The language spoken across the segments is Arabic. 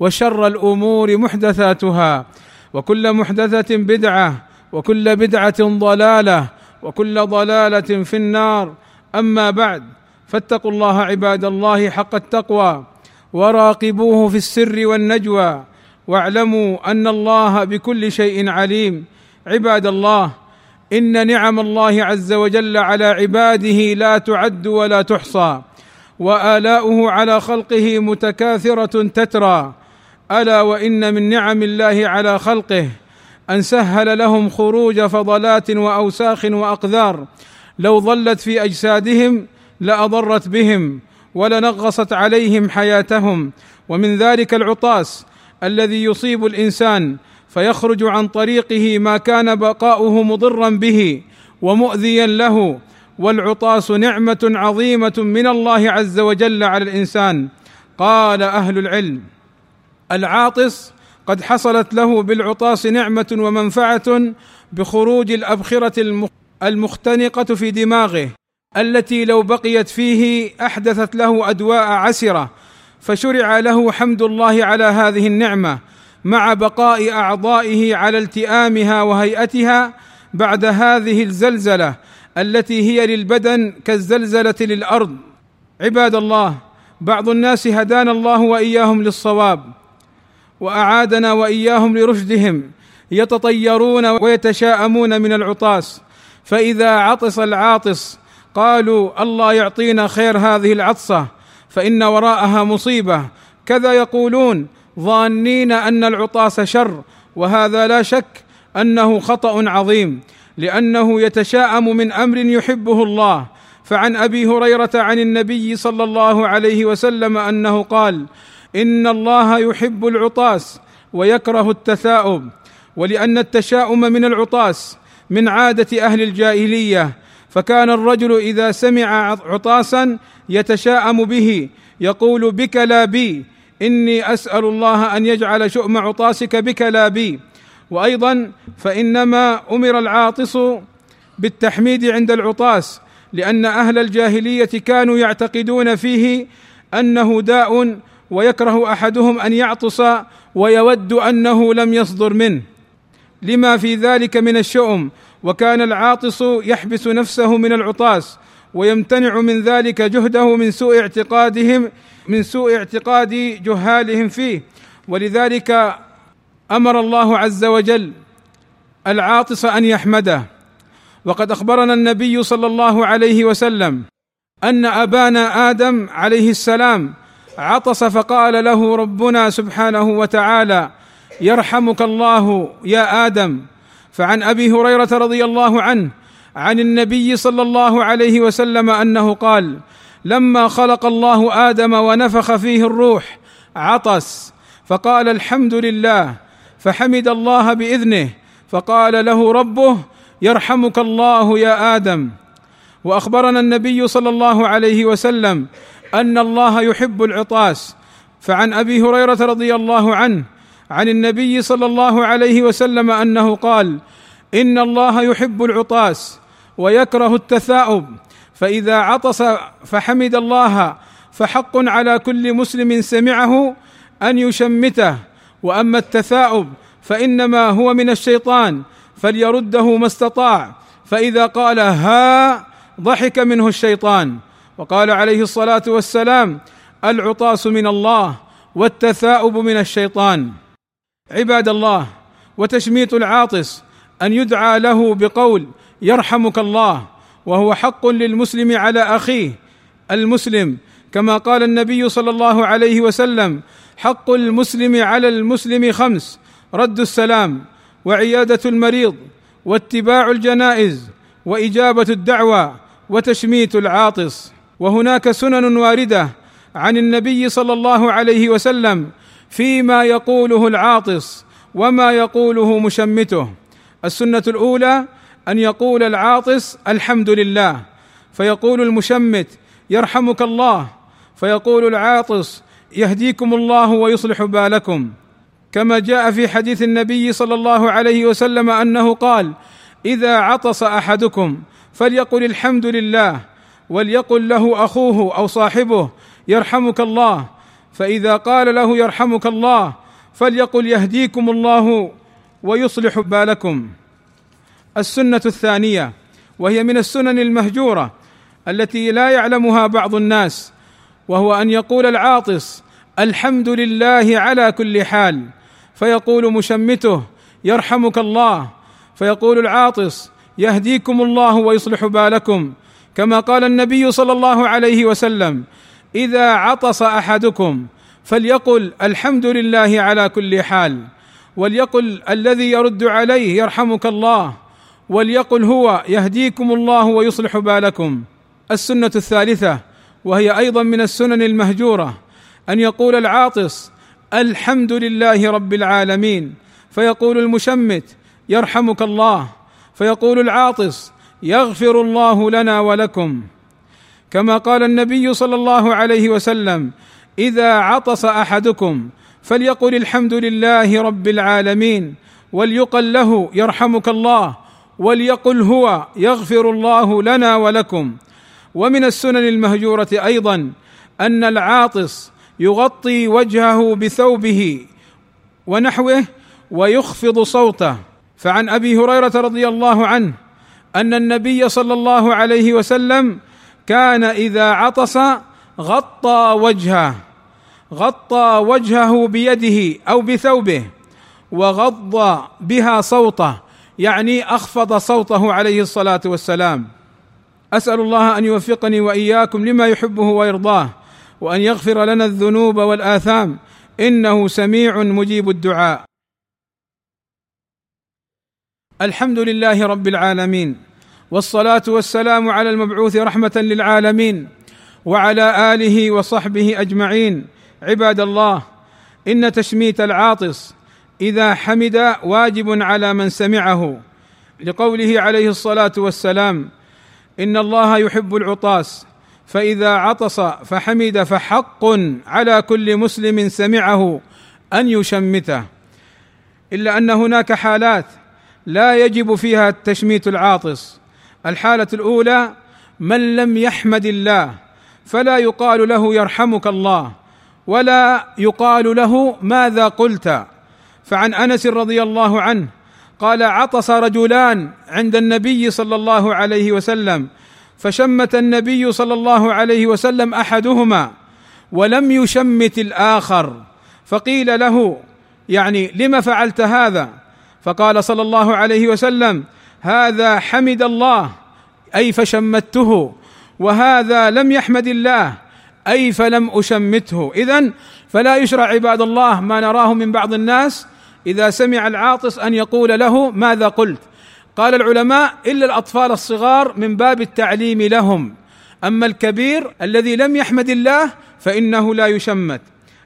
وشر الأمور محدثاتها وكل محدثة بدعة وكل بدعة ضلالة وكل ضلالة في النار. أما بعد فاتقوا الله عباد الله حق التقوى وراقبوه في السر والنجوى واعلموا أن الله بكل شيء عليم. عباد الله إن نعم الله عز وجل على عباده لا تعد ولا تحصى وآلاؤه على خلقه متكاثرة تترى. ألا وإن من نعم الله على خلقه أن سهل لهم خروج فضلات وأوساخ وأقذار. لو ظلت في أجسادهم لأضرت بهم ولنغصت عليهم حياتهم. ومن ذلك العطاس الذي يصيب الإنسان فيخرج عن طريقه ما كان بقاؤه مضرا به ومؤذيا له. والعطاس نعمة عظيمة من الله عز وجل على الإنسان. قال أهل العلم العاطس قد حصلت له بالعطاس نعمة ومنفعة بخروج الأبخرة المختنقة في دماغه التي لو بقيت فيه أحدثت له أدواء عسرة فشرع له حمد الله على هذه النعمة مع بقاء أعضائه على التئامها وهيئتها بعد هذه الزلزلة التي هي للبدن كالزلزلة للأرض. عباد الله بعض الناس هدانا الله وإياهم للصواب. وأعادنا وإياهم لرشدهم يتطيرون ويتشاءمون من العطاس. فإذا عطس العاطس قالوا الله يعطينا خير هذه العطسة فإن وراءها مصيبة. كذا يقولون ظانين أن العطاس شر وهذا لا شك أنه خطأ عظيم لأنه يتشاءم من أمر يحبه الله. فعن أبي هريرة عن النبي صلى الله عليه وسلم أنه قال إن الله يحب العطاس ويكره التثاؤب ولأن التشاؤم من العطاس من عادة أهل الجاهلية فكان الرجل إذا سمع عطاسا يتشاءم به يقول بك لا بي إني أسأل الله أن يجعل شؤم عطاسك بك لا بي. وأيضا فإنما أمر العاطس بالتحميد عند العطاس لأن أهل الجاهلية كانوا يعتقدون فيه أنه داء ويكره أحدهم أن يعطس ويود أنه لم يصدر منه. لما في ذلك من الشؤم وكان العاطس يحبس نفسه من العطاس ويمتنع من ذلك جهده من سوء اعتقادهم من سوء اعتقاد جهالهم فيه. ولذلك أمر الله عز وجل العاطس أن يحمده. وقد أخبرنا النبي صلى الله عليه وسلم أن أبانا آدم عليه السلام عطس فقال له ربنا سبحانه وتعالى يرحمك الله يا آدم. فعن أبي هريرة رضي الله عنه عن النبي صلى الله عليه وسلم أنه قال لما خلق الله آدم ونفخ فيه الروح عطس. فقال الحمد لله فحمد الله بإذنه. فقال له ربه يرحمك الله يا آدم. وأخبرنا النبي صلى الله عليه وسلم أن الله يحب العطاس. فعن أبي هريرة رضي الله عنه عن النبي صلى الله عليه وسلم أنه قال إن الله يحب العطاس ويكره التثاؤب فإذا عطس فحمد الله فحق على كل مسلم سمعه أن يشمته. وأما التثاؤب فإنما هو من الشيطان فليرده ما استطاع. فإذا قال ها ضحك منه الشيطان. وقال عليه الصلاة والسلام العطاس من الله والتثاؤب من الشيطان. عباد الله وتشميت العاطس أن يدعى له بقول يرحمك الله وهو حق للمسلم على أخيه المسلم كما قال النبي صلى الله عليه وسلم حق المسلم على المسلم خمس رد السلام وعيادة المريض واتباع الجنائز وإجابة الدعوة وتشميت العاطس. وهناك سنن واردة عن النبي صلى الله عليه وسلم فيما يقوله العاطس وما يقوله مشمته. السنة الأولى أن يقول العاطس الحمد لله فيقول المشمت يرحمك الله فيقول العاطس يهديكم الله ويصلح بالكم. كما جاء في حديث النبي صلى الله عليه وسلم أنه قال إذا عطس أحدكم فليقل الحمد لله وليقل له أخوه أو صاحبه يرحمك الله فإذا قال له يرحمك الله فليقل يهديكم الله ويصلح بالكم. السنة الثانية وهي من السنن المهجورة التي لا يعلمها بعض الناس وهو أن يقول العاطس الحمد لله على كل حال فيقول مشمته يرحمك الله فيقول العاطس يهديكم الله ويصلح بالكم. كما قال النبي صلى الله عليه وسلم إذا عطس أحدكم فليقل الحمد لله على كل حال وليقل الذي يرد عليه يرحمك الله وليقل هو يهديكم الله ويصلح بالكم. السنة الثالثة وهي أيضا من السنن المهجورة أن يقول العاطس الحمد لله رب العالمين فيقول المشمت يرحمك الله فيقول العاطس يغفر الله لنا ولكم. كما قال النبي صلى الله عليه وسلم إذا عطس أحدكم فليقل الحمد لله رب العالمين وليقل له يرحمك الله وليقل هو يغفر الله لنا ولكم. ومن السنن المهجورة أيضا أن العاطس يغطي وجهه بثوبه ونحوه ويخفض صوته. فعن أبي هريرة رضي الله عنه أن النبي صلى الله عليه وسلم كان إذا عطس غطى وجهه غطى وجهه بيده أو بثوبه وغض بها صوته يعني أخفض صوته عليه الصلاة والسلام. أسأل الله أن يوفقني وإياكم لما يحبه ويرضاه وأن يغفر لنا الذنوب والآثام إنه سميع مجيب الدعاء. الحمد لله رب العالمين والصلاة والسلام على المبعوث رحمة للعالمين وعلى آله وصحبه أجمعين. عباد الله إن تشميت العاطس إذا حمد واجب على من سمعه لقوله عليه الصلاة والسلام إن الله يحب العطاس فإذا عطس فحمد فحق على كل مسلم سمعه أن يشمته. إلا أن هناك حالات لا يجب فيها تشميت العاطس. الحالة الأولى من لم يحمد الله فلا يقال له يرحمك الله ولا يقال له ماذا قلت. فعن أنس رضي الله عنه قال عطس رجلان عند النبي صلى الله عليه وسلم فشمت النبي صلى الله عليه وسلم أحدهما ولم يشمت الآخر. فقيل له يعني لم فعلت هذا؟ فقال صلى الله عليه وسلم هذا حمد الله أي فشمته وهذا لم يحمد الله أي فلم أشمته. اذا فلا يشرع عباد الله ما نراه من بعض الناس إذا سمع العاطس أن يقول له ماذا قلت؟ قال العلماء إلا الأطفال الصغار من باب التعليم لهم أما الكبير الذي لم يحمد الله فإنه لا يشمت.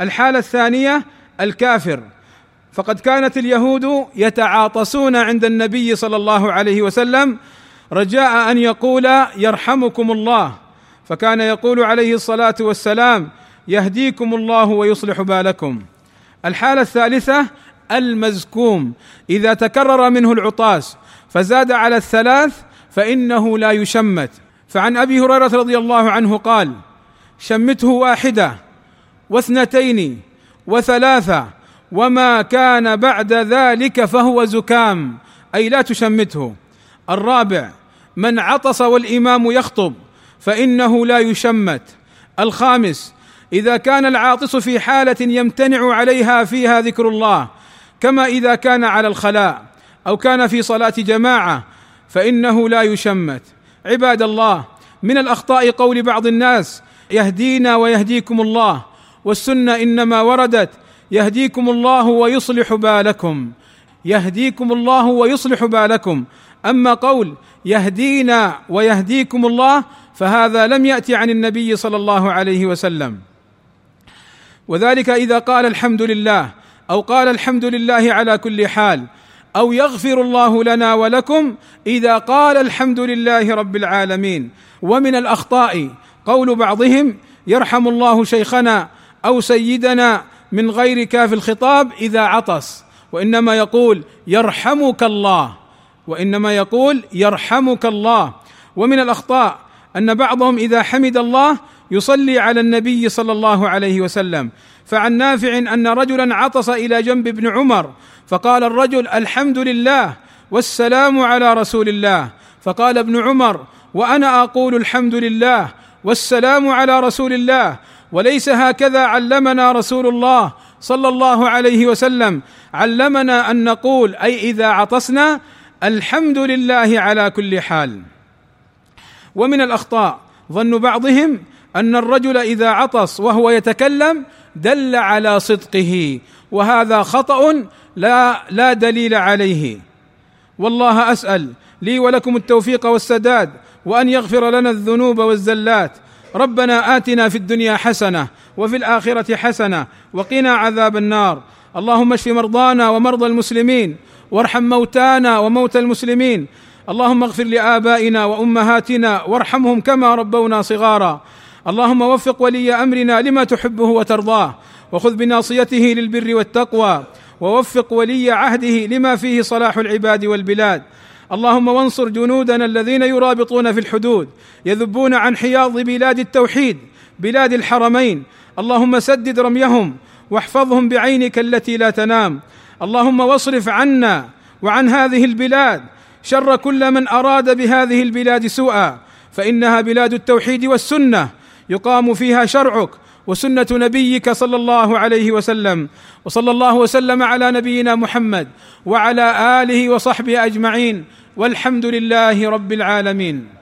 الحالة الثانية الكافر. فقد كانت اليهود يتعاطسون عند النبي صلى الله عليه وسلم رجاء أن يقول يرحمكم الله فكان يقول عليه الصلاة والسلام يهديكم الله ويصلح بالكم. الحالة الثالثة المزكوم إذا تكرر منه العطاس فزاد على الثلاث فإنه لا يشمت. فعن أبي هريرة رضي الله عنه قال شمته واحدة واثنتين وثلاثة وما كان بعد ذلك فهو زكام. أي لا تشمته. الرابع من عطس والإمام يخطب فإنه لا يشمت. الخامس إذا كان العاطس في حالة يمتنع عليها فيها ذكر الله كما إذا كان على الخلاء أو كان في صلاة جماعة فإنه لا يشمت. عباد الله من الأخطاء قول بعض الناس يهدينا ويهديكم الله والسنة إنما وردت يهديكم الله ويصلح بالكم. يهديكم الله ويصلح بالكم. أما قول يهدينا ويهديكم الله فهذا لم ياتي عن النبي صلى الله عليه وسلم. وذلك إذا قال الحمد لله أو قال الحمد لله على كل حال أو يغفر الله لنا ولكم إذا قال الحمد لله رب العالمين. ومن الأخطاء قول بعضهم يرحم الله شيخنا أو سيدنا من غير كاف الخطاب إذا عطس. وإنما يقول يرحمك الله. وإنما يقول يرحمك الله. ومن الأخطاء أن بعضهم إذا حمد الله يصلي على النبي صلى الله عليه وسلم. فعن نافع أن رجلا عطس إلى جنب ابن عمر. فقال الرجل الحمد لله والسلام على رسول الله. فقال ابن عمر وأنا أقول الحمد لله والسلام على رسول الله. وليس هكذا علمنا رسول الله صلى الله عليه وسلم. علمنا أن نقول أي إذا عطسنا الحمد لله على كل حال. ومن الأخطاء ظن بعضهم أن الرجل إذا عطس وهو يتكلم دل على صدقه وهذا خطأ لا لا دليل عليه. والله أسأل لي ولكم التوفيق والسداد وأن يغفر لنا الذنوب والزلات ربنا آتنا في الدنيا حسنة وفي الآخرة حسنة وقنا عذاب النار. اللهم اشف مرضانا ومرضى المسلمين وارحم موتانا وموتى المسلمين. اللهم اغفر لآبائنا وأمهاتنا وارحمهم كما ربونا صغارا. اللهم وفق ولي أمرنا لما تحبه وترضاه. وخذ بناصيته للبر والتقوى. ووفق ولي عهده لما فيه صلاح العباد والبلاد. اللهم وانصر جنودنا الذين يرابطون في الحدود يذبون عن حياض بلاد التوحيد بلاد الحرمين. اللهم سدد رميهم واحفظهم بعينك التي لا تنام. اللهم واصرف عنا وعن هذه البلاد. شر كل من أراد بهذه البلاد سوءا فإنها بلاد التوحيد والسنة. يقام فيها شرعك وسنة نبيك صلى الله عليه وسلم وصلى الله وسلم على نبينا محمد وعلى آله وصحبه أجمعين والحمد لله رب العالمين.